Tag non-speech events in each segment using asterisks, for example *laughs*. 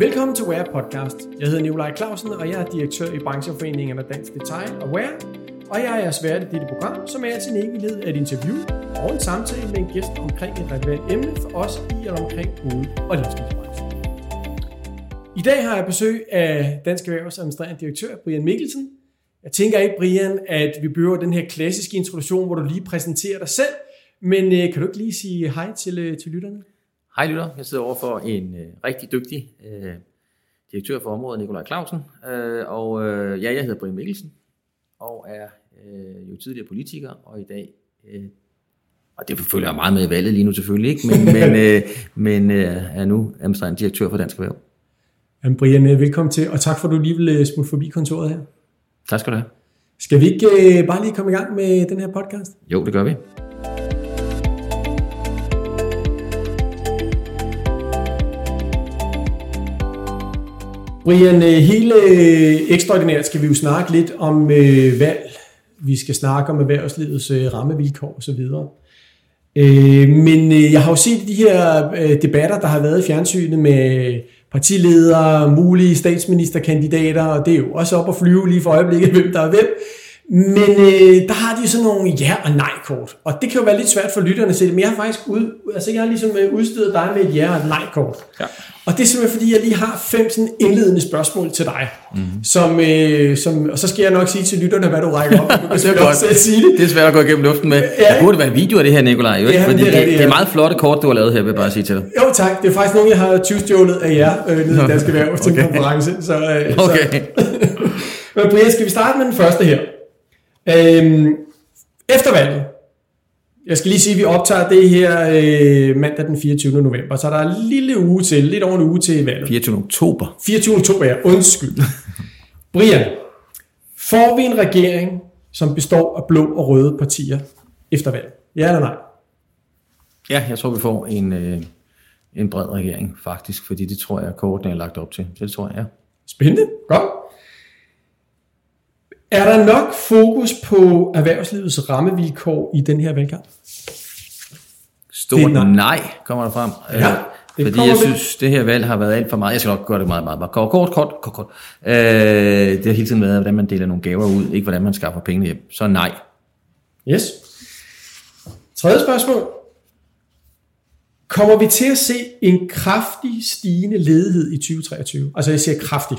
Velkommen til Wear Podcast. Jeg hedder Nikolaj Clausen, og jeg er direktør i brancheforeningen af Dansk Detail og Wear. Og jeg er jeres vært i dette program, som er sin enkelhed af et interview og en samtale med en gæst omkring et relevant emne for os i og omkring hoved- og livsstilsbranchen. I dag har jeg besøg af Dansk Erhvervs administrerende direktør, Brian Mikkelsen. Jeg tænker ikke, Brian, at vi behøver den her klassiske introduktion, hvor du lige præsenterer dig selv, men øh, kan du ikke lige sige hej til, øh, til lytterne? Hej lytter, jeg sidder over for en øh, rigtig dygtig øh, direktør for området, Nikolaj Clausen, øh, og øh, ja, jeg hedder Brian Mikkelsen, og er øh, jo tidligere politiker, og i dag, øh, og det følger jeg meget med i valget lige nu selvfølgelig ikke, men, *laughs* men, øh, men øh, er nu administrerende direktør for Dansk Erhverv. Jamen Brian, øh, velkommen til, og tak for, at du lige vil øh, smutte forbi kontoret her. Tak skal du have. Skal vi ikke øh, bare lige komme i gang med den her podcast? Jo, det gør vi. Brian, øh, hele øh, ekstraordinært skal vi jo snakke lidt om øh, valg. Vi skal snakke om erhvervslivets øh, rammevilkår osv. Øh, men øh, jeg har jo set de her øh, debatter, der har været i fjernsynet med partiledere, mulige statsministerkandidater, og det er jo også op at flyve lige for øjeblikket, hvem der er hvem. Men øh, der har de sådan nogle ja- og nej-kort, og det kan jo være lidt svært for lytterne at se det, men jeg har faktisk ud, altså jeg har ligesom øh, udstedet dig med et ja- og nej-kort. Ja. Og det er simpelthen fordi, jeg lige har fem sådan indledende spørgsmål til dig, mm-hmm. som, øh, som, og så skal jeg nok sige til lytterne, hvad du rækker op. Du *laughs* kan selvfølgelig også selv sige det. Det er svært at gå igennem luften med. Ja. Det burde være en video af det her, Nikolaj, jo, ikke? Ja, fordi det er det, rigtigt, det, er meget flotte kort, du har lavet her, vil jeg bare sige til dig. Jo tak, det er faktisk nogen, jeg har tyvstjålet af jer øh, nede i Dansk Erhverv til en okay. konference. Så, øh, Okay. så. *laughs* Men Brian, skal vi starte med den første her? Øhm, efter valget, jeg skal lige sige, at vi optager det her øh, mandag den 24. november, så der er en lille uge til, lidt over en uge til valget. 24. oktober. 24. oktober, ja, undskyld. *laughs* Brian, får vi en regering, som består af blå og røde partier efter valget? Ja eller nej? Ja, jeg tror, vi får en, øh, en bred regering, faktisk, fordi det tror jeg, kortene er lagt op til. Det tror jeg, ja. Spændende. Godt. Er der nok fokus på erhvervslivets rammevilkår i den her valgkamp? Stort nej. kommer der frem. Ja, Øh, det fordi jeg synes, det her valg har været alt for meget. Jeg skal nok gøre det meget, meget, meget kort, kort, kort, kort. kort. Øh, det har hele tiden været, hvordan man deler nogle gaver ud, ikke hvordan man skaffer pengene hjem. Så nej. Yes. Tredje spørgsmål. Kommer vi til at se en kraftig stigende ledighed i 2023? Altså jeg siger kraftig.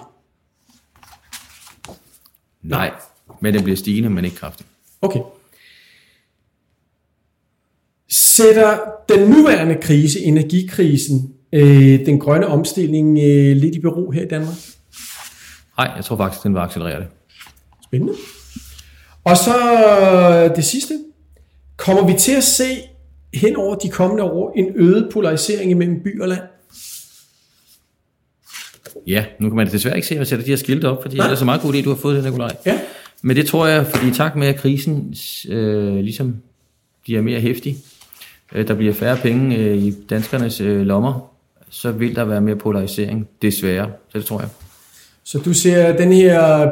Nej. Men det bliver stigende, men ikke kraftigt. Okay. Sætter den nuværende krise, energikrisen, øh, den grønne omstilling øh, lidt i bero her i Danmark? Nej, jeg tror faktisk, den vil accelerere det. Spændende. Og så det sidste. Kommer vi til at se hen over de kommende år en øget polarisering imellem by og land? Ja, nu kan man desværre ikke se, at jeg sætter de her skilte op, fordi Nej. det er så meget god idé, du har fået det, Nikolaj. Ja. Men det tror jeg, fordi i takt med, at krisen øh, ligesom bliver mere hæftig, øh, der bliver færre penge øh, i danskernes øh, lommer, så vil der være mere polarisering, desværre. Så det tror jeg. Så du ser den her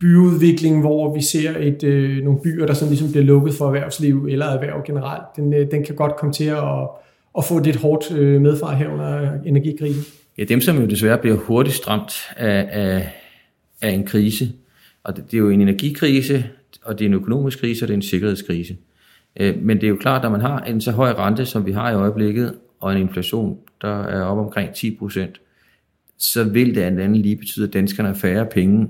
byudvikling, hvor vi ser et, øh, nogle byer, der sådan ligesom bliver lukket for erhvervsliv eller erhverv generelt, den, øh, den kan godt komme til at, at få lidt hårdt øh, medfar her under energikrisen. Ja, dem som jo desværre bliver hurtigt ramt af, af, af en krise, og det, det er jo en energikrise, og det er en økonomisk krise, og det er en sikkerhedskrise. Øh, Men det er jo klart, at når man har en så høj rente, som vi har i øjeblikket, og en inflation, der er op omkring 10 procent, så vil det andet lige betyde, at danskerne har færre penge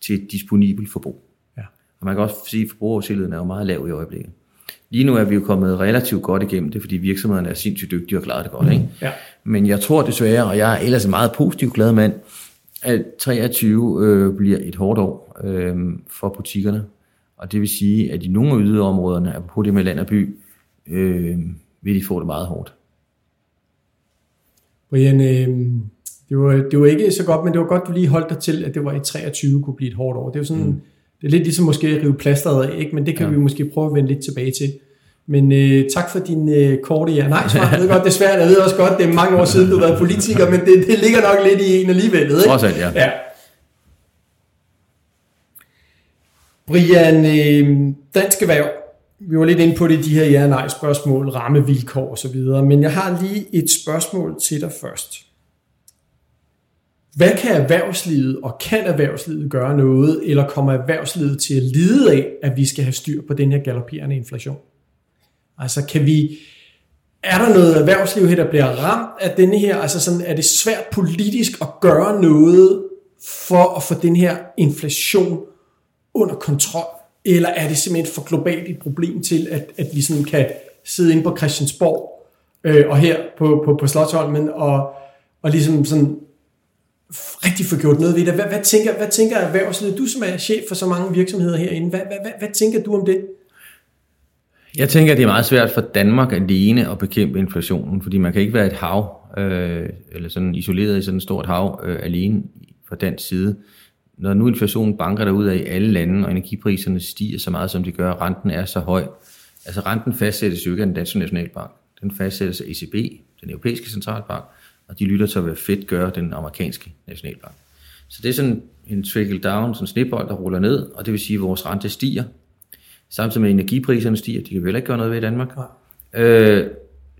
til disponibel forbrug. Ja. Og man kan også sige, at forbrugertilliden er jo meget lav i øjeblikket. Lige nu er vi jo kommet relativt godt igennem det, fordi virksomhederne er sindssygt dygtige og klarer det godt. Ikke? Ja. Men jeg tror desværre, og jeg er ellers en meget positiv glad mand, at 23 øh, bliver et hårdt år øh, for butikkerne. Og det vil sige, at i nogle af yderområderne, på det med land og by, øh, vil de få det meget hårdt. Brian, øh, det, var, det var ikke så godt, men det var godt, du lige holdt dig til, at det var i 23 kunne blive et hårdt år. Det er jo sådan, mm. Det er lidt ligesom måske at rive plasteret af, ikke? men det kan ja. Vi måske prøve at vende lidt tilbage til. Men øh, tak for din øh, korte ja nej svar. Jeg ved godt, det er svært. Jeg ved også godt, det er mange år siden, du har været politiker, men det, det ligger nok lidt i en alligevel. Ikke? Trods alt, ja. ja. Brian, øh, dansk erhverv. Vi var lidt inde på det de her ja nej spørgsmål, rammevilkår osv. Men jeg har lige et spørgsmål til dig først hvad kan erhvervslivet, og kan erhvervslivet gøre noget, eller kommer erhvervslivet til at lide af, at vi skal have styr på den her galopperende inflation? Altså kan vi, er der noget erhvervsliv her, der bliver ramt af denne her, altså sådan, er det svært politisk at gøre noget for at få den her inflation under kontrol? Eller er det simpelthen for globalt et problem til, at, at vi sådan kan sidde inde på Christiansborg øh, og her på, på, på Slottholmen og, og ligesom sådan rigtig få gjort noget ved det. Hvad, hvad, tænker, hvad tænker erhvervslivet? Du som er chef for så mange virksomheder herinde, hvad, hvad, hvad, hvad tænker du om det? Jeg tænker, at det er meget svært for Danmark alene at bekæmpe inflationen, fordi man kan ikke være et hav, øh, eller sådan isoleret i sådan et stort hav øh, alene fra den side. Når nu inflationen banker derud af i alle lande, og energipriserne stiger så meget, som de gør, og renten er så høj. Altså renten fastsættes jo ikke af den danske nationalbank. Den fastsættes af ECB, den europæiske centralbank, og de lytter til, hvad Fed gør, den amerikanske nationalbank. Så det er sådan en trickle down, sådan en snebold, der ruller ned, og det vil sige, at vores rente stiger, Samtidig med energipriserne stiger, de kan vel ikke gøre noget ved i Danmark. Ja. Øh,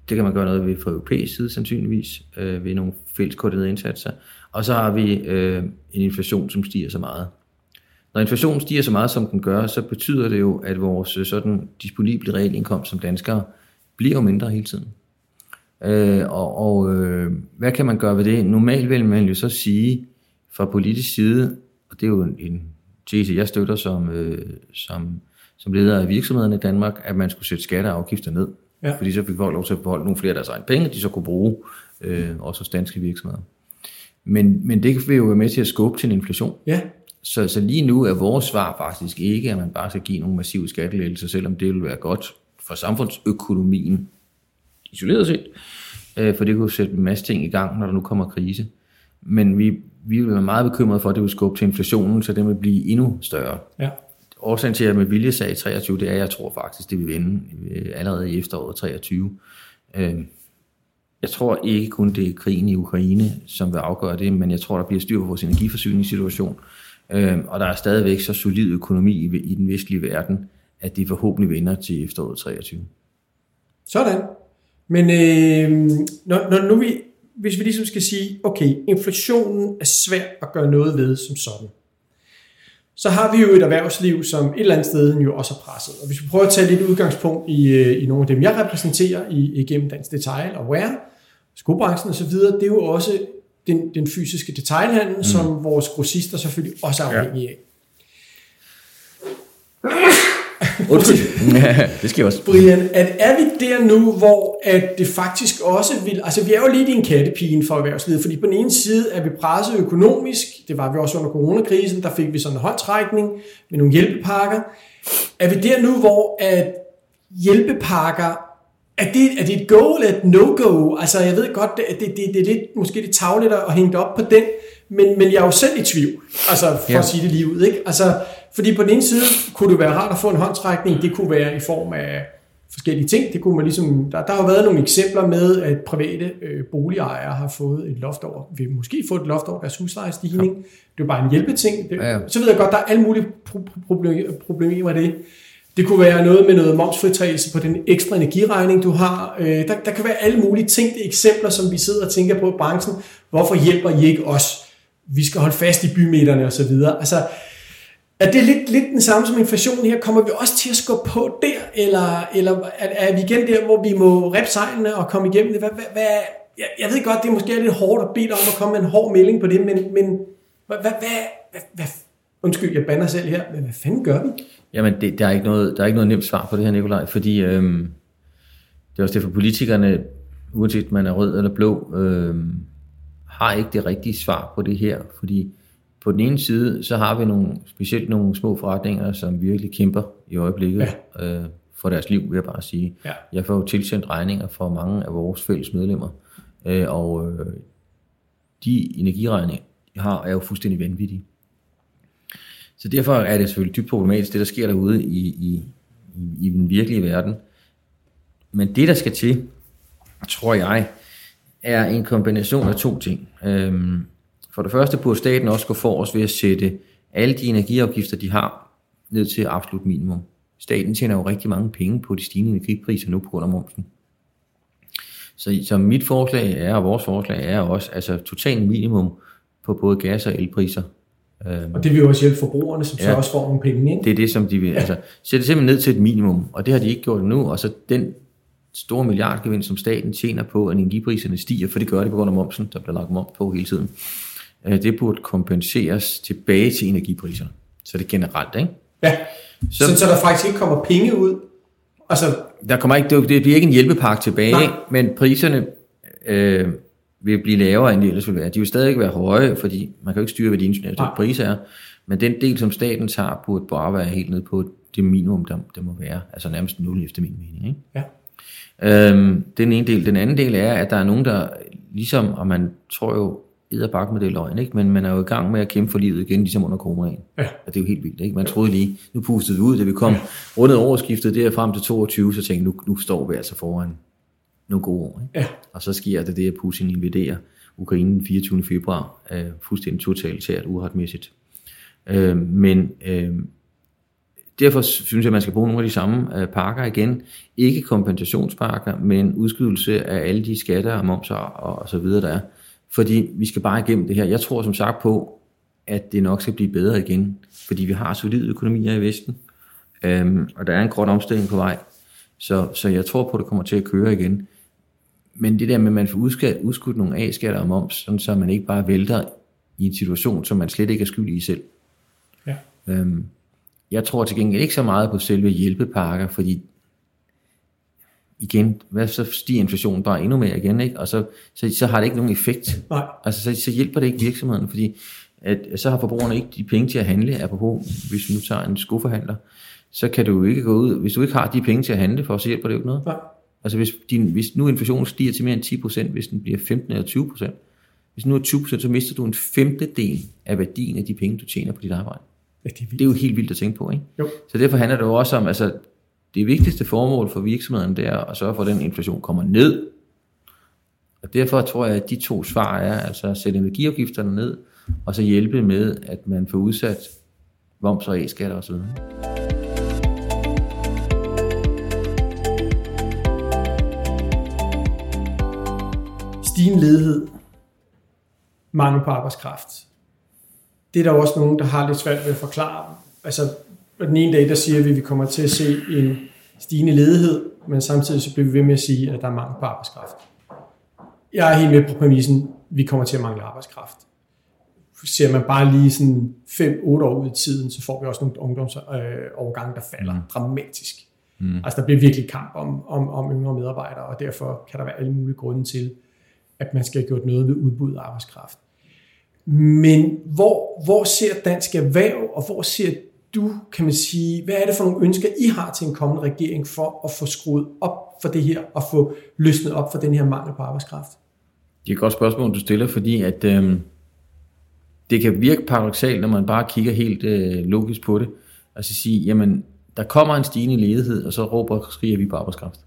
det kan man gøre noget ved fra europæisk side sandsynligvis, øh, ved nogle fælles koordinerede indsatser. Og så har vi øh, en inflation, som stiger så meget. Når inflationen stiger så meget, som den gør, så betyder det jo, at vores øh, sådan disponible realindkomst som danskere bliver jo mindre hele tiden. Øh, og og øh, hvad kan man gøre ved det? Normalt vil man jo så sige fra politisk side, og det er jo en, en tese, jeg støtter som, øh, som som leder af virksomhederne i Danmark, at man skulle sætte skatter og afgifter ned. Ja. Fordi så fik folk lov til at beholde nogle flere af deres egne penge, de så kunne bruge, øh, også hos danske virksomheder. Men, men det vil jo være med til at skubbe til en inflation. Ja. Så, så lige nu er vores svar faktisk ikke, at man bare skal give nogle massive skattelettelser, selvom det vil være godt for samfundsøkonomien isoleret set, øh, for det kunne sætte en masse ting i gang, når der nu kommer krise. Men vi, vi vil være meget bekymrede for, at det vil skubbe til inflationen, så den vil blive endnu større. Ja årsagen til, at jeg med vilje sagde 23, det er, at jeg tror faktisk, det vil vende øh, allerede i efteråret 23. Øh, jeg tror ikke kun, det er krigen i Ukraine, som vil afgøre det, men jeg tror, der bliver styr på vores energiforsyningssituation. Øh, og der er stadigvæk så solid økonomi i den vestlige verden, at det forhåbentlig vender til efteråret 23. Sådan. Men øh, når, når nu vi, hvis vi ligesom skal sige, okay, inflationen er svær at gøre noget ved som sådan så har vi jo et erhvervsliv, som et eller andet sted jo også er presset. Og hvis vi prøver at tage lidt udgangspunkt i, øh, i nogle af dem, jeg repræsenterer i, igennem Dansk Detail og Wear, skobranchen osv., det er jo også den, den fysiske detailhandel, mm. som vores grossister selvfølgelig også er afhængige af. Undskyld. *laughs* ja, det skal også. Brian, at er vi der nu, hvor at det faktisk også vil... Altså, vi er jo lidt i en kattepigen for erhvervslivet, fordi på den ene side er vi presset økonomisk. Det var vi også under coronakrisen. Der fik vi sådan en håndtrækning med nogle hjælpepakker. Er vi der nu, hvor at hjælpepakker er det, er det et go eller et no-go? Altså, jeg ved godt, det, det, det, det er lidt, måske lidt tavligt at hænge op på den, men, men jeg er jo selv i tvivl, altså for ja. at sige det lige ud. Ikke? Altså, fordi på den ene side kunne det være rart at få en håndtrækning, det kunne være i form af forskellige ting. Det kunne man ligesom, der, der har været nogle eksempler med, at private øh, boligejere har fået et loft over, vil måske få et loft over deres huslejestigning. Ja. Det er bare en hjælpeting. Det, ja, ja. Så ved jeg godt, der er alle mulige pro- problemer, med det. Det kunne være noget med noget momsfritagelse på den ekstra energiregning, du har. Øh, der, der kan være alle mulige tænkte eksempler, som vi sidder og tænker på i branchen. Hvorfor hjælper I ikke os? Vi skal holde fast i bymidterne osv. Altså, er det lidt, lidt den samme som inflationen her? Kommer vi også til at skubbe på der? Eller, eller er, er vi igen der, hvor vi må rep sejlene og komme igennem det? Hvad, hvad, hvad, jeg, jeg ved godt, det er måske lidt hårdt at bede om at komme med en hård melding på det, men, men hvad, hvad, hvad, hvad, undskyld, jeg banner selv her, men hvad fanden gør vi? Jamen, det, der, er ikke noget, der er ikke noget nemt svar på det her, Nikolaj, fordi øhm, det er også det for politikerne, uanset man er rød eller blå, øhm, har ikke det rigtige svar på det her, fordi på den ene side, så har vi nogle, specielt nogle små forretninger, som virkelig kæmper i øjeblikket ja. øh, for deres liv, vil jeg bare sige. Ja. Jeg får jo tilsendt regninger for mange af vores fælles medlemmer, øh, og øh, de energiregninger, de har, er jo fuldstændig vanvittige. Så derfor er det selvfølgelig dybt problematisk, det der sker derude i, i, i, i den virkelige verden. Men det, der skal til, tror jeg, er en kombination af to ting. Øhm, for det første burde staten også gå for os ved at sætte alle de energiafgifter, de har, ned til absolut minimum. Staten tjener jo rigtig mange penge på de stigende energipriser nu på grund af momsen. Så, så mit forslag er, og vores forslag er også, altså total minimum på både gas og elpriser. Og det vil jo også hjælpe forbrugerne, som ja. så også får nogle penge, ikke? Det er det, som de vil. Ja. Altså, sætte simpelthen ned til et minimum, og det har de ikke gjort endnu. Og så den store milliardgevind, som staten tjener på, at energipriserne stiger, for det gør det på grund af momsen, der bliver lagt moms på hele tiden. Øh, det burde kompenseres tilbage til energipriserne. Så det er generelt, ikke? Ja, så, så, så der faktisk ikke kommer penge ud. Altså, der kommer ikke, det bliver ikke en hjælpepakke tilbage, nej. men priserne øh, vil blive lavere, end de ellers vil være. De vil stadig være høje, fordi man kan jo ikke styre, hvad de internationale priser er. Men den del, som staten tager, burde bare være helt ned på det minimum, der, der må være. Altså nærmest nul efter min mening. Ikke? Ja. Øhm, den ene del. Den anden del er, at der er nogen, der ligesom, og man tror jo, bakke med det løgn, ikke? men man er jo i gang med at kæmpe for livet igen, ligesom under coronaen. Ja. Og det er jo helt vildt. Ikke? Man troede lige, nu pustede vi ud, da vi kom ja. rundet overskiftet der frem til 22, så tænkte nu, nu står vi altså foran nogle gode år. Ikke? Ja. Og så sker det det, at Putin invaderer Ukraine den 24. februar, øh, fuldstændig totalitært uretmæssigt. Øh, men øh, derfor synes jeg, at man skal bruge nogle af de samme øh, pakker igen. Ikke kompensationspakker, men udskydelse af alle de skatter og momser og, og så videre, der er. Fordi vi skal bare igennem det her. Jeg tror som sagt på, at det nok skal blive bedre igen, fordi vi har solide økonomier i Vesten, øhm, og der er en grøn omstilling på vej. Så, så jeg tror på, at det kommer til at køre igen. Men det der med, at man får udskudt nogle A-skatter og moms, sådan så man ikke bare vælter i en situation, som man slet ikke er skyldig i selv. Ja. Øhm, jeg tror til gengæld ikke så meget på selve hjælpepakker, fordi igen, hvad så stiger inflationen bare endnu mere igen, ikke? og så, så, så har det ikke nogen effekt. Nej. Altså, så, så hjælper det ikke virksomheden, fordi at, så har forbrugerne ikke de penge til at handle, apropos, hvis vi nu tager en skoforhandler, så kan du jo ikke gå ud, hvis du ikke har de penge til at handle for, så hjælper det jo ikke noget. Nej. Altså hvis, din, hvis nu inflationen stiger til mere end 10%, hvis den bliver 15 eller 20%, hvis nu er 20%, så mister du en femtedel af værdien af de penge, du tjener på dit arbejde. Ja, det, er det er jo helt vildt at tænke på, ikke? Jo. Så derfor handler det jo også om, altså det vigtigste formål for virksomheden, det er at sørge for, at den inflation kommer ned. Og derfor tror jeg, at de to svar er, altså at sætte energiafgifterne ned, og så hjælpe med, at man får udsat moms og e-skatter osv. Stigende ledighed, mangel på arbejdskraft. Det er der også nogen, der har lidt svært ved at forklare. Altså, den ene dag, der siger vi, at vi kommer til at se en stigende ledighed, men samtidig så bliver vi ved med at sige, at der er mangel på arbejdskraft. Jeg er helt med på præmissen, vi kommer til at mangle arbejdskraft. Ser man bare lige sådan 5-8 år ud i tiden, så får vi også nogle ungdomsovergange, der falder mm. dramatisk. Mm. Altså der bliver virkelig kamp om, om, om yngre medarbejdere, og derfor kan der være alle mulige grunde til, at man skal have gjort noget ved udbud af arbejdskraft. Men hvor, hvor ser dansk erhverv, og hvor ser du, kan man sige, hvad er det for nogle ønsker, I har til en kommende regering for at få skruet op for det her, og få løsnet op for den her mangel på arbejdskraft? Det er et godt spørgsmål, du stiller, fordi at øh, det kan virke paradoxalt, når man bare kigger helt øh, logisk på det, altså sige, jamen, der kommer en stigende ledighed, og så råber og skriger vi på arbejdskraft.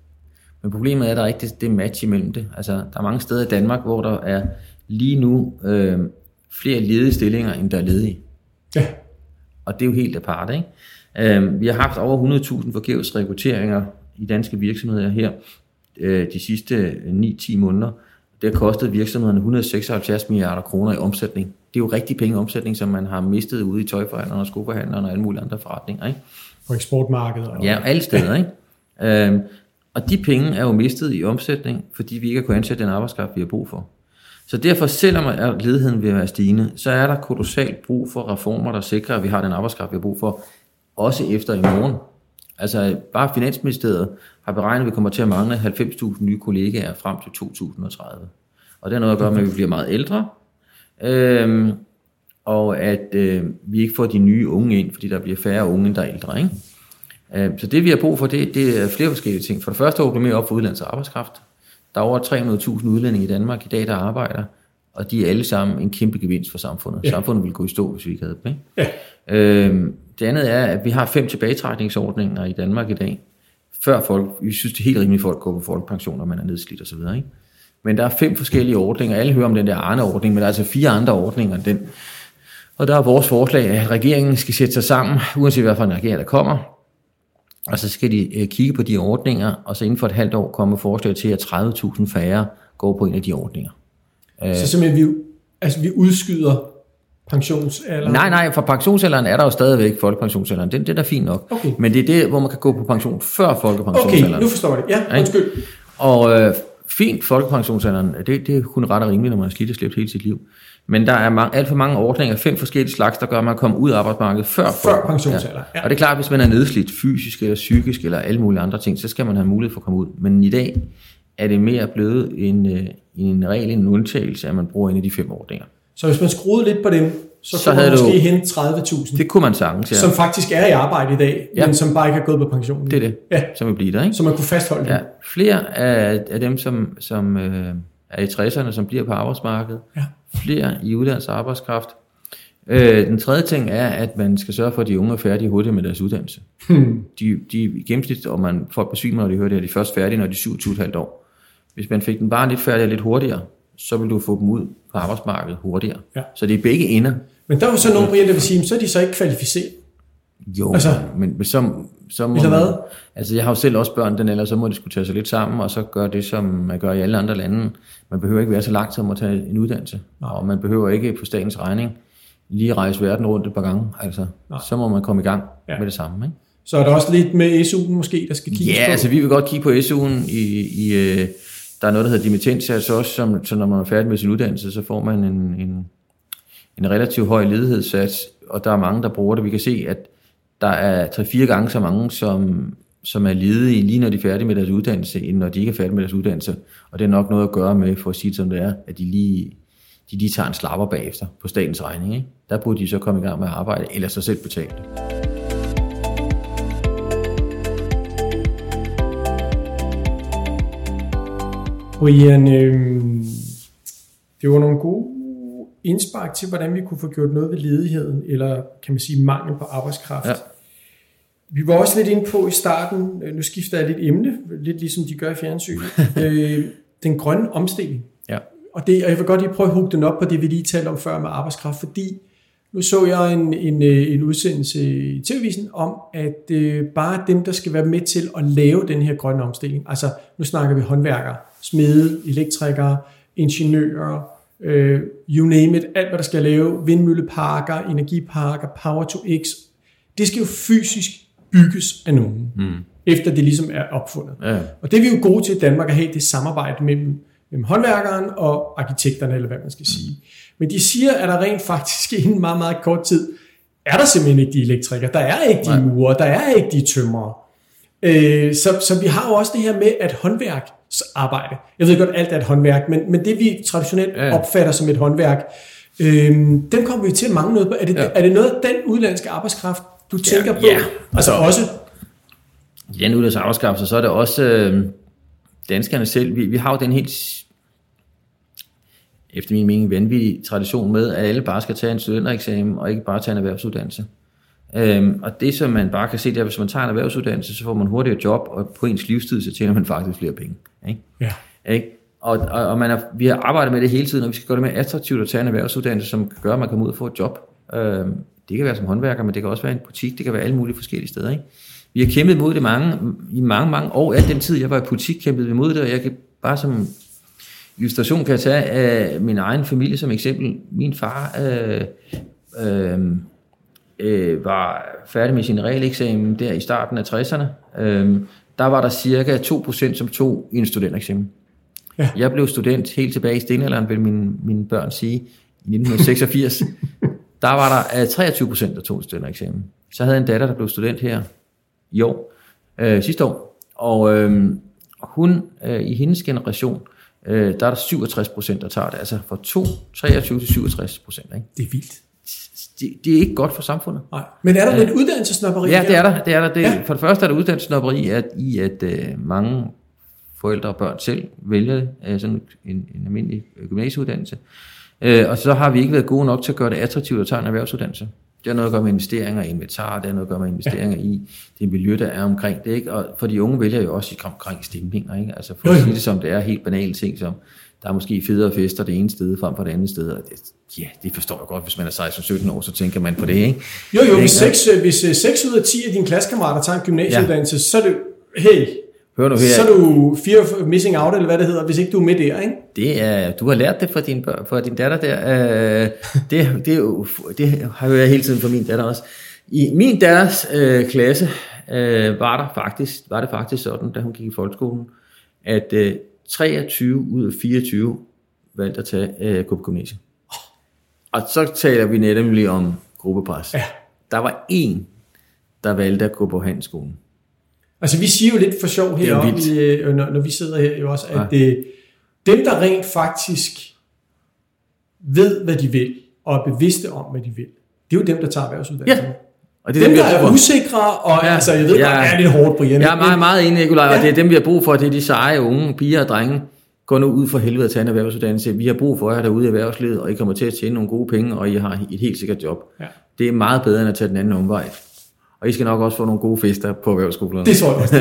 Men problemet er, at der er ikke det, det match imellem det. Altså, der er mange steder i Danmark, hvor der er lige nu øh, flere ledige stillinger, end der er ledige. Ja. Og det er jo helt apart, ikke? Øh, vi har haft over 100.000 forgæves rekrutteringer i danske virksomheder her øh, de sidste 9-10 måneder. Det har kostet virksomhederne 176 milliarder kroner i omsætning. Det er jo rigtig penge omsætning, som man har mistet ude i tøjforhandlerne og skoforhandlerne og alle mulige andre forretninger. Ikke? På eksportmarkedet. Og... Ja, alle steder. Ikke? øhm, og de penge er jo mistet i omsætning, fordi vi ikke har kunnet ansætte den arbejdskraft, vi har brug for. Så derfor, selvom ledigheden vil være stigende, så er der kolossalt brug for reformer, der sikrer, at vi har den arbejdskraft, vi har brug for, også efter i morgen. Altså bare Finansministeriet har beregnet, at vi kommer til at mangle 90.000 nye kollegaer frem til 2030. Og det har noget at gøre med, at vi bliver meget ældre, øhm, og at øh, vi ikke får de nye unge ind, fordi der bliver færre unge, end der er ældre. Ikke? Øhm, så det vi har brug for, det, det er flere forskellige ting. For det første åbner mere op for udlands arbejdskraft. Der er over 300.000 udlændinge i Danmark i dag, der arbejder, og de er alle sammen en kæmpe gevinst for samfundet. Ja. Samfundet ville gå i stå, hvis vi ikke havde dem. Ikke? Ja. Øhm, det andet er, at vi har fem tilbagetrækningsordninger i Danmark i dag. Før folk, vi synes det er helt rimeligt, at folk går på folkepension, når man er nedslidt osv. Ikke? Men der er fem forskellige ordninger. Alle hører om den der Arne-ordning, men der er altså fire andre ordninger end den. Og der er vores forslag, at regeringen skal sætte sig sammen, uanset hvad for en regering der kommer, og så skal de øh, kigge på de ordninger, og så inden for et halvt år komme forslag til, at 30.000 færre går på en af de ordninger. Så simpelthen vi altså vi udskyder pensionsalderen? Nej, nej, for pensionsalderen er der jo stadigvæk folkepensionsalderen. Det, det er da fint nok. Okay. Men det er det, hvor man kan gå på pension før Okay, folkepensionsalderen. nu forstår jeg det. Ja, undskyld. Og øh, fint folkepensionsalderen, det, det er kun ret og rimeligt, når man har slidt og slæbt hele sit liv. Men der er mange, alt for mange ordninger, fem forskellige slags, der gør, at man kommer ud af arbejdsmarkedet før, Før pensionsalderen, ja. Og det er klart, at hvis man er nedslidt fysisk eller psykisk eller alle mulige andre ting, så skal man have mulighed for at komme ud. Men i dag er det mere blevet en, øh, en regel, en undtagelse, at man bruger en af de fem ordninger. Så hvis man skruede lidt på dem, så, Så kunne man havde du- måske hente 30.000, Det kunne man sagtens, ja. som faktisk er i arbejde i dag, Ja. men som bare ikke er gået på pension. Det er det, Ja, som vil blive der, ikke? så man kunne fastholde Ja, det. flere af, af dem, som, som øh, er i 60'erne, som bliver på arbejdsmarkedet. Ja. Flere i uddannelse og arbejdskraft. Øh, den tredje ting er, at man skal sørge for, at de unge er færdige hurtigt med deres uddannelse. Hmm. De, de i gennemsnit, og man folk besvimer, når de hører det, er de først færdige, når de er 27,5 år. Hvis man fik den bare lidt færdig og lidt hurtigere, så vil du få dem ud på arbejdsmarkedet hurtigere. Ja. Så det er begge ender. Men der er jo så nogle Brian, der vil sige, så er de så ikke kvalificeret. Jo, Altså- altså, men, men så, så må Eller man, hvad? Altså, jeg har jo selv også børn, den eller så må de skulle tage sig lidt sammen, og så gøre det, som man gør i alle andre lande. Man behøver ikke være så lang tid om at tage en uddannelse, Nej. og man behøver ikke på statens regning lige rejse verden rundt et par gange. Altså, Nej. så må man komme i gang Ja. ja. med det samme. Ikke? Så er der også lidt med SU'en måske, der skal kigges Ja, på. altså vi vil godt kigge på SU'en i, i øh, der er noget, der hedder dimittendsats også, som, så når man er færdig med sin uddannelse, så får man en, en, en relativt høj ledighedssats, og der er mange, der bruger det. Vi kan se, at der er 3-4 gange så mange, som, som er ledige lige når de er færdige med deres uddannelse, end når de ikke er færdige med deres uddannelse. Og det er nok noget at gøre med, for at sige det som det er, at de lige, de lige tager en slapper bagefter på statens regning. Ikke? Der burde de så komme i gang med at arbejde, eller så selv betale det. Brian, øh, det var nogle gode indspark til, hvordan vi kunne få gjort noget ved ledigheden, eller kan man sige mangel på arbejdskraft. Ja. Vi var også lidt inde på i starten, øh, nu skifter jeg lidt emne, lidt ligesom de gør i fjernsynet, *laughs* øh, den grønne omstilling. Ja. Og, det, og jeg vil godt lige prøve at hugge den op på det, vi lige talte om før med arbejdskraft, fordi nu så jeg en, en, øh, en udsendelse i TV-visen om, at øh, bare dem, der skal være med til at lave den her grønne omstilling, altså nu snakker vi håndværkere, smede, elektrikere, ingeniører, øh, you name it, alt hvad der skal lave, vindmølleparker, energiparker, power to x, det skal jo fysisk bygges af nogen, mm. efter det ligesom er opfundet. Ja. Og det er vi jo gode til i Danmark at have det samarbejde mellem, mellem håndværkeren og arkitekterne, eller hvad man skal sige. Men de siger, at der rent faktisk inden meget, meget kort tid, er der simpelthen ikke de elektrikere, der er ikke de murer, der er ikke de tømrere. Øh, så, så vi har jo også det her med, at håndværksarbejde, jeg ved godt, alt er et håndværk, men, men det vi traditionelt Ja. opfatter som et håndværk, øh, den kommer vi til at mangle noget på. Er det, Ja. er det noget af den udlandske arbejdskraft, du tænker på? ja. Altså også, I den uddannelse arbejdskraft, så er det også øh, danskerne selv. Vi, vi har jo den helt, efter min mening, vanvittige tradition med, at alle bare skal tage en studentereksamen, og ikke bare tage en erhvervsuddannelse. Øhm, og det, som man bare kan se, det er, at hvis man tager en erhvervsuddannelse, så får man hurtigere job, og på ens livstid, så tjener man faktisk flere penge. Ikke? ja. Ikke? Og, og, og man er, vi har arbejdet med det hele tiden, og vi skal gøre det mere attraktivt at tage en erhvervsuddannelse, som kan gøre, at man kommer ud og få et job. Øhm, det kan være som håndværker, men det kan også være en butik, det kan være alle mulige forskellige steder. Ikke? Vi har kæmpet mod det mange, i mange, mange år. Al den tid, jeg var i butik, kæmpede vi mod det, og jeg kan bare som illustration kan jeg tage af min egen familie som eksempel. Min far øh, øh, øh, var færdig med sin realeksamen der i starten af 60'erne. Øh, der var der cirka 2% som tog en studentereksamen. Ja. Jeg blev student helt tilbage i stenalderen, vil mine, mine børn sige, i 1986. der var der øh, 23 procent, der tog en studentereksamen. Så havde jeg en datter, der blev student her i år, øh, sidste år, og øh, hun, øh, i hendes generation, øh, der er der 67 procent, der tager det, altså fra 2, 23 til 67 procent. Ikke? Det er vildt. Det, det er ikke godt for samfundet. Nej. Men er der lidt uddannelsesnopperi Ja, det er der. Det er der. Det, Ja. For det første er der uddannelsesnopperi at, i, at øh, mange forældre og børn selv vælger øh, sådan en, en almindelig øh, gymnasieuddannelse. Øh, og så har vi ikke været gode nok til at gøre det attraktivt at tage en erhvervsuddannelse. Det har noget at gøre med investeringer i inventar, det har noget at gøre med investeringer ja. i det miljø, der er omkring det. Ikke? Og for de unge vælger jo også i omkring stemninger. Ikke? Altså for at sige det som det er, helt banale ting som, der er måske federe fester det ene sted frem for det andet sted. Og det, ja, det forstår jeg godt, hvis man er 16-17 år, så tænker man på det, ikke? Jo, jo, hvis Ikke? 6, hvis øh, 6 ud af 10 af dine klassekammerater tager en gymnasieuddannelse, ja. så er det, hey, Hør nu her. Så er du fear missing out, eller hvad det hedder, hvis ikke du er med der, ikke? Det er, du har lært det fra din, fra din datter der. Øh, det, det, jo, det har jeg hele tiden fra min datter også. I min datters øh, klasse øh, var, der faktisk, var det faktisk sådan, da hun gik i folkeskolen, at øh, 23 ud af 24 valgte at tage, øh, gymnasiet. Og så taler vi nemlig om gruppepres. Ja. Der var en, der valgte at gå på handelsskolen. Altså vi siger jo lidt for sjov er heroppe, øh, når, når vi sidder her jo også, at ja. dem, der rent faktisk ved, hvad de vil, og er bevidste om, hvad de vil, det er jo dem, der tager erhvervsuddannelsen. Ja. Og det er Dem, vi der er usikre, og ja. Altså, jeg ved Ja. godt, det er lidt hårdt, Brian. Jeg er meget, meget enig, Nicolaj, og Ja. det er dem, vi har brug for. Det er de seje unge piger og drenge. Gå nu ud for helvede at tage en erhvervsuddannelse. Vi har brug for jer derude i erhvervslivet, og I kommer til at tjene nogle gode penge, og I har et helt sikkert job. Ja. Det er meget bedre, end at tage den anden omvej. Og I skal nok også få nogle gode fester på erhvervsskolerne. Det tror jeg også.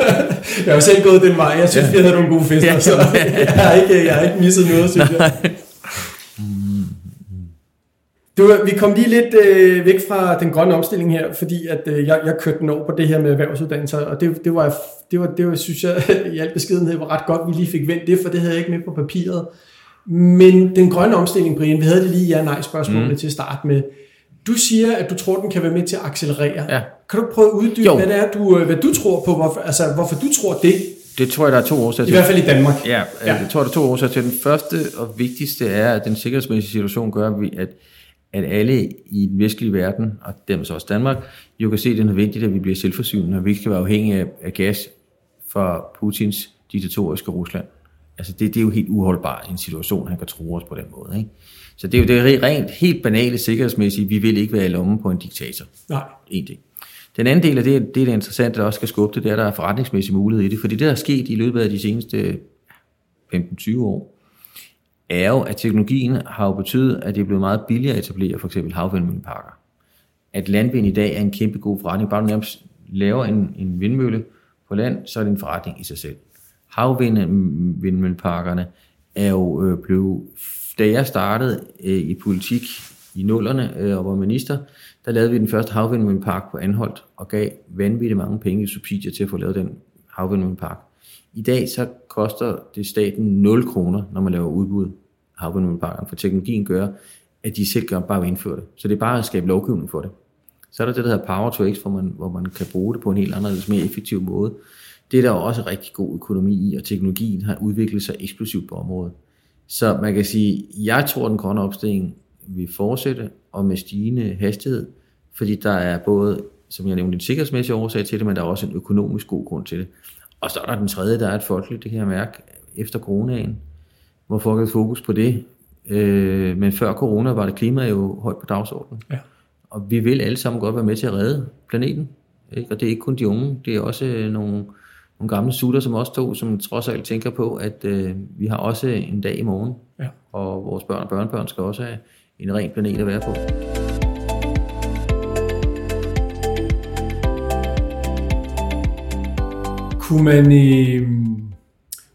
*laughs* jeg har selv gået den vej. Jeg synes, ja. vi havde nogle gode fester, Ja. så *laughs* jeg har ikke, jeg har ikke misset noget, synes jeg. Du, vi kom lige lidt øh, væk fra den grønne omstilling her, fordi at, øh, jeg, jeg kørte den over på det her med erhvervsuddannelser, og det, det, var, det, var, det var, synes jeg, *laughs* i al beskedenhed var ret godt, vi lige fik vendt det, for det havde jeg ikke med på papiret. Men den grønne omstilling, Brian, vi havde det lige ja-nej spørgsmålet mm. til at starte med. Du siger, at du tror, den kan være med til at accelerere. Ja. Kan du prøve at uddybe, Jo. hvad det er, du, øh, hvad du tror på, hvorfor, altså, hvorfor du tror det, Det tror jeg, der er to årsager i til. hvert fald i Danmark. Ja, Ja. ja. jeg tror, der er to årsager til. Den første og vigtigste er, at den sikkerhedsmæssige situation gør, at vi- at, at alle i den vestlige verden, og dermed så også Danmark, jo kan se, at det er nødvendigt, at vi bliver selvforsynende, og vi ikke skal være afhængige af, af gas fra Putins diktatoriske Rusland. Altså det, det er jo helt uholdbart i en situation, han kan tro os på den måde. Ikke? Så det er jo det rent helt banale sikkerhedsmæssige, vi vil ikke være i lommen på en diktator. Nej. En ting. Den anden del af det, det er det interessante, der også skal skubbe det, det er, der er forretningsmæssig mulighed i det. Fordi det, der er sket i løbet af de seneste 15-20 år, er jo, at teknologien har jo betydet, at det er blevet meget billigere at etablere for eksempel havvindmølleparker. At landvind i dag er en kæmpe god forretning. Bare du nærmest laver en, en vindmølle på land, så er det en forretning i sig selv. Havvindmølleparkerne er jo øh, blevet, da jeg startede øh, i politik i nullerne øh, og var minister, der lavede vi den første havvindmøllepark på Anholdt og gav vanvittigt mange penge i subsidier til at få lavet den havvindmøllepark. I dag så koster det staten 0 kroner, når man laver udbud af havvindmølleparkerne, for teknologien gør, at de selv gør bare indføre det. Så det er bare at skabe lovgivning for det. Så er der det, der hedder Power to X, hvor man, hvor man kan bruge det på en helt anderledes, mere effektiv måde. Det er der også rigtig god økonomi i, og teknologien har udviklet sig eksplosivt på området. Så man kan sige, jeg tror, den grønne opstilling vil fortsætte, og med stigende hastighed, fordi der er både, som jeg nævnte, en sikkerhedsmæssig årsag til det, men der er også en økonomisk god grund til det. Og så er der den tredje, der er et folkeligt, det kan jeg mærke, efter coronaen, hvor folk har fokus på det. Øh, men før corona var det klima jo højt på dagsordenen. Ja. Og vi vil alle sammen godt være med til at redde planeten. Ikke? Og det er ikke kun de unge, det er også øh, nogle, nogle gamle sutter som os to, som trods alt tænker på, at øh, vi har også en dag i morgen. Ja. Og vores børn og børnebørn skal også have en ren planet at være på. Kunne man, øh,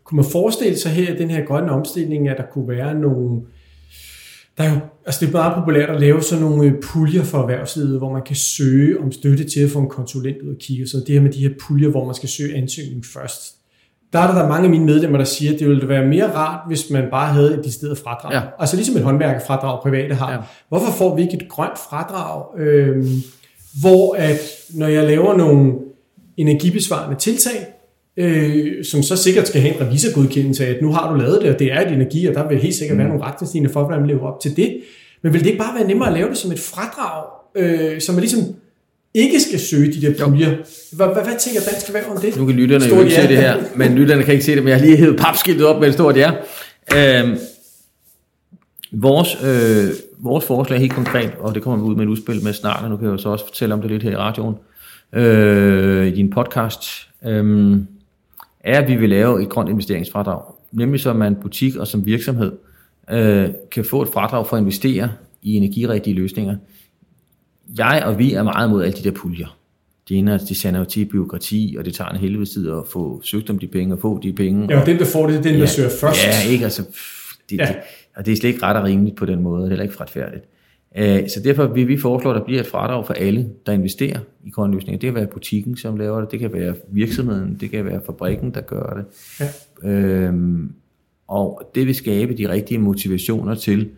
kunne man forestille sig her i den her grønne omstilling, at der kunne være nogle... Der er jo, altså det er meget populært at lave sådan nogle øh, puljer for erhvervslivet, hvor man kan søge om støtte til at få en konsulent ud og kigge. Så det her med de her puljer, hvor man skal søge ansøgning først. Der er der, der er mange af mine medlemmer, der siger, at det ville være mere rart, hvis man bare havde et decideret fradrag. Ja. Altså ligesom et håndværkerfradrag, private har. Ja. Hvorfor får vi ikke et grønt fradrag, øh, hvor at når jeg laver nogle energibesvarende tiltag, øh, som så sikkert skal have en revisorgodkendelse af, at nu har du lavet det, og det er et energi, og der vil helt sikkert være nogle retningslinjer for, hvordan man lever op til det. Men vil det ikke bare være nemmere at lave det som et fradrag, øh, så man ligesom ikke skal søge de der puljer? Hvad, hvad, hvad tænker Dansk Erhverv om det? Nu kan lytterne jo Stort ikke ja. se det her, *laughs* men lytterne kan ikke se det, men jeg har lige hævet papskiltet op med et stort ja. Øhm, vores, øh, vores forslag helt konkret, og det kommer vi ud med et udspil med snart, og nu kan jeg jo så også fortælle om det lidt her i radioen, øh, i din podcast, øh, er, at vi vil lave et grønt investeringsfradrag. Nemlig så, man butik og som virksomhed øh, kan få et fradrag for at investere i energirigtige løsninger. Jeg og vi er meget mod alle de der puljer. Det ene de sender jo til byråkrati, og det tager en helvedes tid at få søgt om de penge og få de penge. Ja, og den, der får det, det er den, der søger først. Ja, ikke? Altså, pff, det, Ja. ja. Det, og det er slet ikke ret og rimeligt på den måde, det er heller ikke retfærdigt. Øh, Så derfor vil vi foreslå, at der bliver et fradrag for alle, der investerer i grønne løsninger. Det kan være butikken, som laver det, det kan være virksomheden, det kan være fabrikken, der gør det. Ja. Øhm, og det vil skabe de rigtige motivationer til,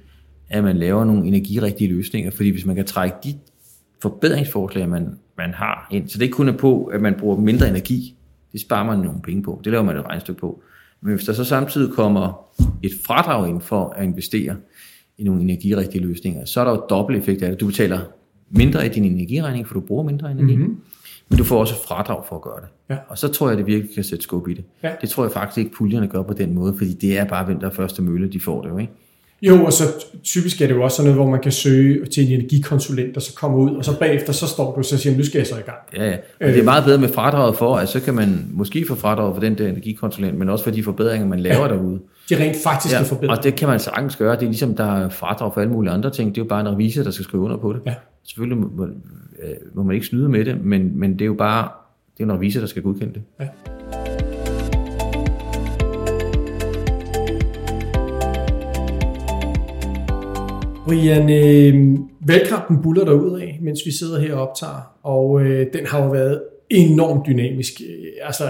at man laver nogle energirigtige løsninger. Fordi hvis man kan trække de forbedringsforslag, man, man har ind, så det ikke kun er på, at man bruger mindre energi, det sparer man nogle penge på, det laver man et regnstykke på. Men hvis der så samtidig kommer et fradrag ind for at investere i nogle energirigtige løsninger, så er der jo dobbelt effekt af det. Du betaler mindre i din energiregning, for du bruger mindre energi, mm-hmm. men du får også fradrag for at gøre det. Ja. Og så tror jeg, det virkelig kan sætte skub i det. Ja. Det tror jeg faktisk ikke, puljerne gør på den måde, fordi det er bare, hvem der er første mølle, de får det jo, ikke? Jo, og så typisk er det jo også sådan noget, hvor man kan søge til en energikonsulent, og så kommer ud, og så bagefter, så står du og så siger, nu skal jeg så i gang. Ja, ja. Men det er meget bedre med fradraget for, at så kan man måske få fradraget for den der energikonsulent, men også for de forbedringer, man laver ja. derude. De rent faktiske ja, forbedringer. og det kan man sagtens gøre. Det er ligesom, der er fradrag for alle mulige andre ting. Det er jo bare en revisor, der skal skrive under på det. Ja. Selvfølgelig må, må, øh, må man ikke snyde med det, men, men det er jo bare det er en revisor, der skal godkende det. Ja. Brian, øh, valgkampen buller der af, mens vi sidder her og optager, og øh, den har jo været enormt dynamisk. Øh, Altså,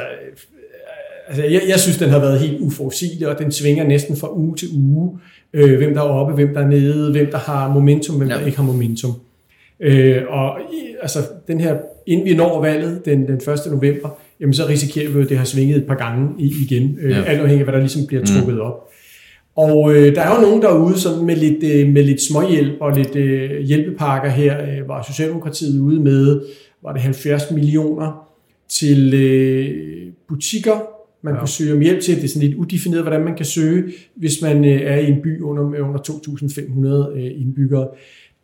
altså jeg, jeg synes, den har været helt uforudsigelig, og den svinger næsten fra uge til uge. Øh, hvem der er oppe, hvem der er nede, hvem der har momentum, hvem ja. der ikke har momentum. Øh, og i- altså, den her, inden vi når valget den, den 1. november, jamen så risikerer vi at det har svinget et par gange i, igen, øh, ja. Ja. alt afhængig af, hvad der ligesom bliver trukket mm. op. Og øh, der er jo nogen derude sådan med lidt, øh, med lidt småhjælp og lidt øh, hjælpepakker her, øh, var Socialdemokratiet ude med, var det 70 millioner til øh, butikker, man ja. kunne søge om hjælp til. Det er sådan lidt udefineret, hvordan man kan søge, hvis man øh, er i en by under, under 2.500 øh, indbyggere.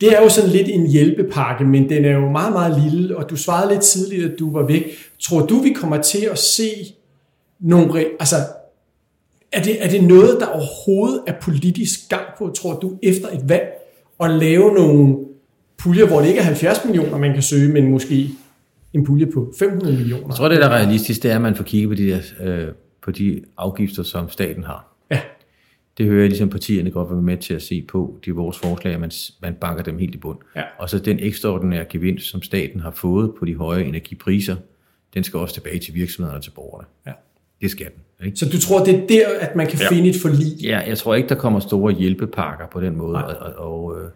Det er jo sådan lidt en hjælpepakke, men den er jo meget, meget lille, og du svarede lidt tidligt, at du var væk. Tror du, vi kommer til at se nogle... Altså, er det, er det noget, der overhovedet er politisk gang på, tror du, efter et valg, at lave nogle puljer, hvor det ikke er 70 millioner, man kan søge, men måske en pulje på 500 millioner? Jeg tror, det der er realistisk, det er, at man får kigget på de, der, øh, på de afgifter, som staten har. Ja, Det hører jeg ligesom partierne godt være med til at se på. Det er vores forslag, at man, man banker dem helt i bund. Ja. Og så den ekstraordinære gevinst, som staten har fået på de høje energipriser, den skal også tilbage til virksomhederne og til borgerne. ja. Det skal den. Ikke? Så du tror, det er der, at man kan Ja. finde et forlig? Ja, jeg tror ikke, der kommer store hjælpepakker på den måde. Nej. Og, og, og øh,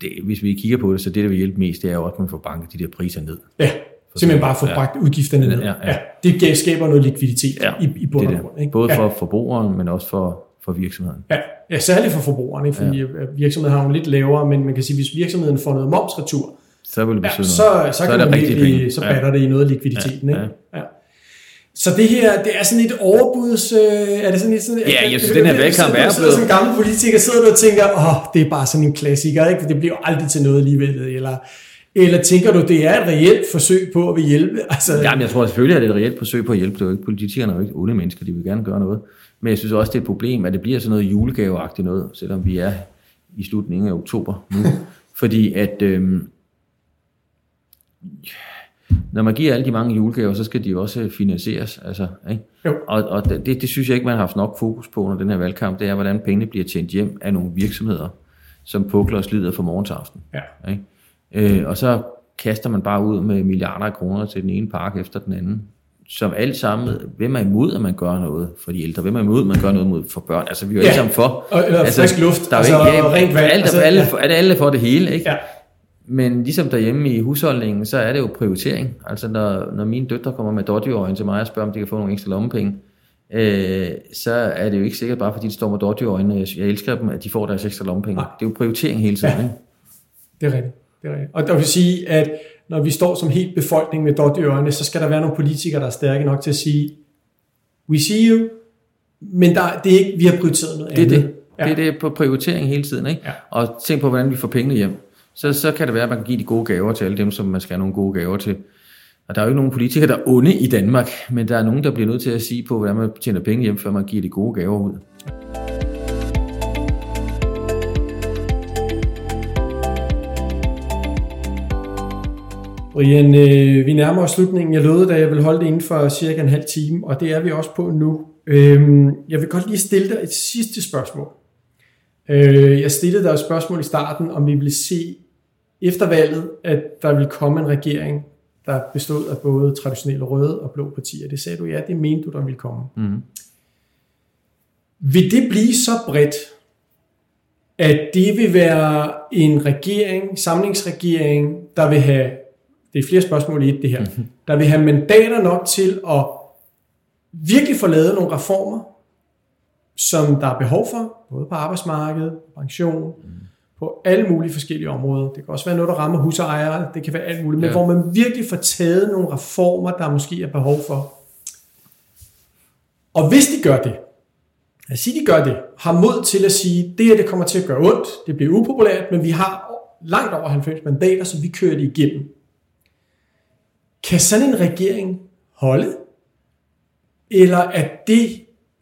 det, hvis vi kigger på det, så det, der vil hjælpe mest, det er jo også, at man får banket de der priser ned. Ja, simpelthen bare få Ja. bragt udgifterne ned. Ja, ja. Det skaber noget likviditet Ja, i, i bund det og grund. det. Ikke? Både ja. for forbrugeren, men også for, for virksomheden. Ja, ja, særligt for forbrugerne, ikke? fordi ja. virksomheden har jo lidt lavere, men man kan sige, hvis virksomheden får noget momsretur, Så vil det ja, så, noget. så, så, er kan der man rigtige virkelig, penge. så Ja. batter det i noget af likviditeten. Ja, Ikke? Så det her, det er sådan et overbuds... Øh, er det sådan et... Sådan, Ja, jeg synes, den her valgkamp er blevet... Som gammel politiker sidder du og tænker, åh, det er bare sådan en klassiker, ikke? for det bliver jo aldrig til noget alligevel. Eller, eller tænker du, det er et reelt forsøg på at vil hjælpe? *laughs* Altså, Jamen, jeg tror selvfølgelig, at det er et reelt forsøg på at hjælpe. Det er jo ikke, politikerne er jo ikke onde mennesker, de vil gerne gøre noget. Men jeg synes også, det er et problem, at det bliver sådan noget julegaveagtigt noget, selvom vi er i slutningen af oktober nu. *laughs* Fordi at øhm, når man giver alle de mange julegaver, så skal de også finansieres. Altså, ikke? Jo. Og, og det, det synes jeg ikke, man har haft nok fokus på under den her valgkamp. Det er, hvordan pengene bliver tjent hjem af nogle virksomheder, som pukler og slider fra morgen til aften. Ja. Ikke? Øh, og så kaster man bare ud med milliarder af kroner til den ene park efter den anden. Som alt sammen, hvem er imod, at man gør noget for de ældre? Hvem er imod, at man gør noget mod for børn? Altså, vi er jo Ja. alle sammen for. Og- eller frisk luft, der er altså, ikke, og rent vand, Alt, altså, alle, ja. alle for det hele, ikke? Ja. Men ligesom derhjemme i husholdningen, så er det jo prioritering. Altså når, når mine døtre kommer med dodgy til mig og spørger, om de kan få nogle ekstra lommepenge, øh, så er det jo ikke sikkert bare fordi de står med dodgy jeg, jeg elsker dem, at de får deres ekstra lommepenge. Nej. Det er jo prioritering hele tiden. Ja. Ikke? Det er rigtigt. Det er rigtigt. Og der vil sige, at når vi står som helt befolkning med dot i så skal der være nogle politikere, der er stærke nok til at sige, we see you, men der, det er ikke, vi har prioriteret noget Det er andet. det. Ja. Det er det på prioritering hele tiden. Ikke? Ja. Og tænk på, hvordan vi får pengene hjem. Så, så kan det være, at man kan give de gode gaver til alle dem, som man skal have nogle gode gaver til. Og der er jo ikke nogen politikere, der er onde i Danmark, men der er nogen, der bliver nødt til at sige på, hvordan man tjener penge hjem, før man giver de gode gaver ud. Brian, øh, vi nærmer os slutningen. Jeg lovede, at jeg vil holde det inden for cirka en halv time, og det er vi også på nu. Øh, jeg vil godt lige stille dig et sidste spørgsmål. Øh, jeg stillede dig et spørgsmål i starten, om vi ville se efter valget, at der vil komme en regering, der bestod af både traditionelle røde og blå partier. Det sagde du, ja, det mente du, der ville komme. Mm. Vil det blive så bredt, at det vil være en regering, samlingsregering, der vil have, det er flere spørgsmål i et det her, der vil have mandater nok til at virkelig få lavet nogle reformer, som der er behov for, både på arbejdsmarkedet, pension, mm. På alle mulige forskellige områder. Det kan også være noget, der rammer husejere, det kan være alt muligt, men Ja. hvor man virkelig får taget nogle reformer, der måske er behov for. Og hvis de gør det, lad os sige, de gør det, har mod til at sige, det her det kommer til at gøre ondt, det bliver upopulært, men vi har langt over 90 mandater, så vi kører det igennem. Kan sådan en regering holde? Eller er det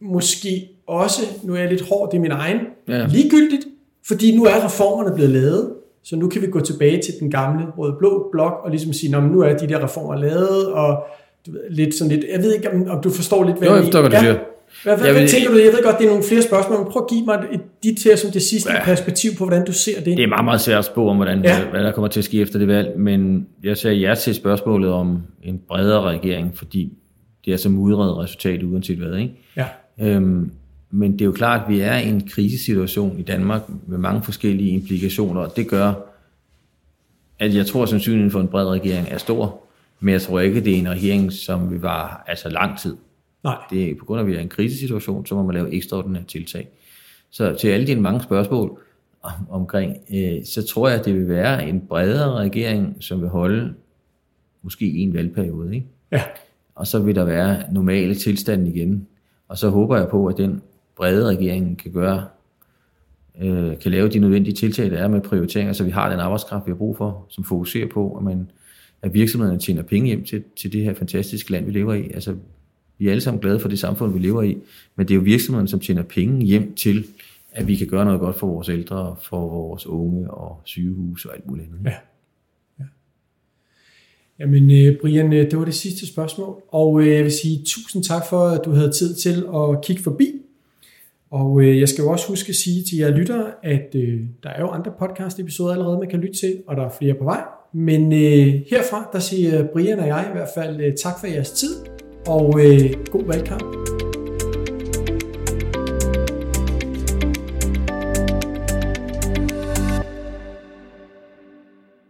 måske også, nu er jeg lidt hård, det er min egen, Ja. ja. ligegyldigt, fordi nu er reformerne blevet lavet, så nu kan vi gå tilbage til den gamle røde-blå blok og ligesom sige, "Nå, men nu er de der reformer lavet, og du ved, lidt sådan lidt, jeg ved ikke, om, du forstår lidt, hvad Jo, jeg mener. hvad du siger. Hvad, hvad, Jeg hvad tænker du? Jeg ved godt, det er nogle flere spørgsmål, men prøv at give mig et, dit her som det sidste Ja. perspektiv på, hvordan du ser det. Det er meget, meget svært at spå om, hvordan, Ja. hvad der kommer til at ske efter det valg, men jeg sagde ja til spørgsmålet om en bredere regering, fordi det er så mudret resultat uanset hvad. Ikke? Ja. Øhm, men det er jo klart, at vi er i en krisesituation i Danmark med mange forskellige implikationer, og det gør, at jeg tror, at sandsynligheden for en bred regering er stor, men jeg tror ikke, det er en regering, som vil vare altså lang tid. Nej. Det er på grund af, at vi er i en krisesituation, så må man lave ekstraordinære tiltag. Så til alle dine mange spørgsmål om, omkring, øh, så tror jeg, at det vil være en bredere regering, som vil holde måske en valgperiode. Ikke? Ja. Og så vil der være normale tilstande igen. Og så håber jeg på, at den brede regering kan gøre, øh, kan lave de nødvendige tiltag, der er med prioriteringer, så vi har den arbejdskraft, vi har brug for, som fokuserer på, at, man, at virksomhederne tjener penge hjem til, til det her fantastiske land, vi lever i. Altså, vi er alle sammen glade for det samfund, vi lever i, men det er jo virksomhederne, som tjener penge hjem til, at vi kan gøre noget godt for vores ældre, for vores unge og sygehus og alt muligt andet. Ja. Jamen, øh, Brian, øh, det var det sidste spørgsmål, og øh, jeg vil sige tusind tak for, at du havde tid til at kigge forbi. Og øh, jeg skal jo også huske at sige til jer lyttere, at øh, der er jo andre podcast-episoder allerede, man kan lytte til, og der er flere på vej. Men øh, herfra, der siger Brian og jeg i hvert fald øh, tak for jeres tid, og øh, god valgkamp.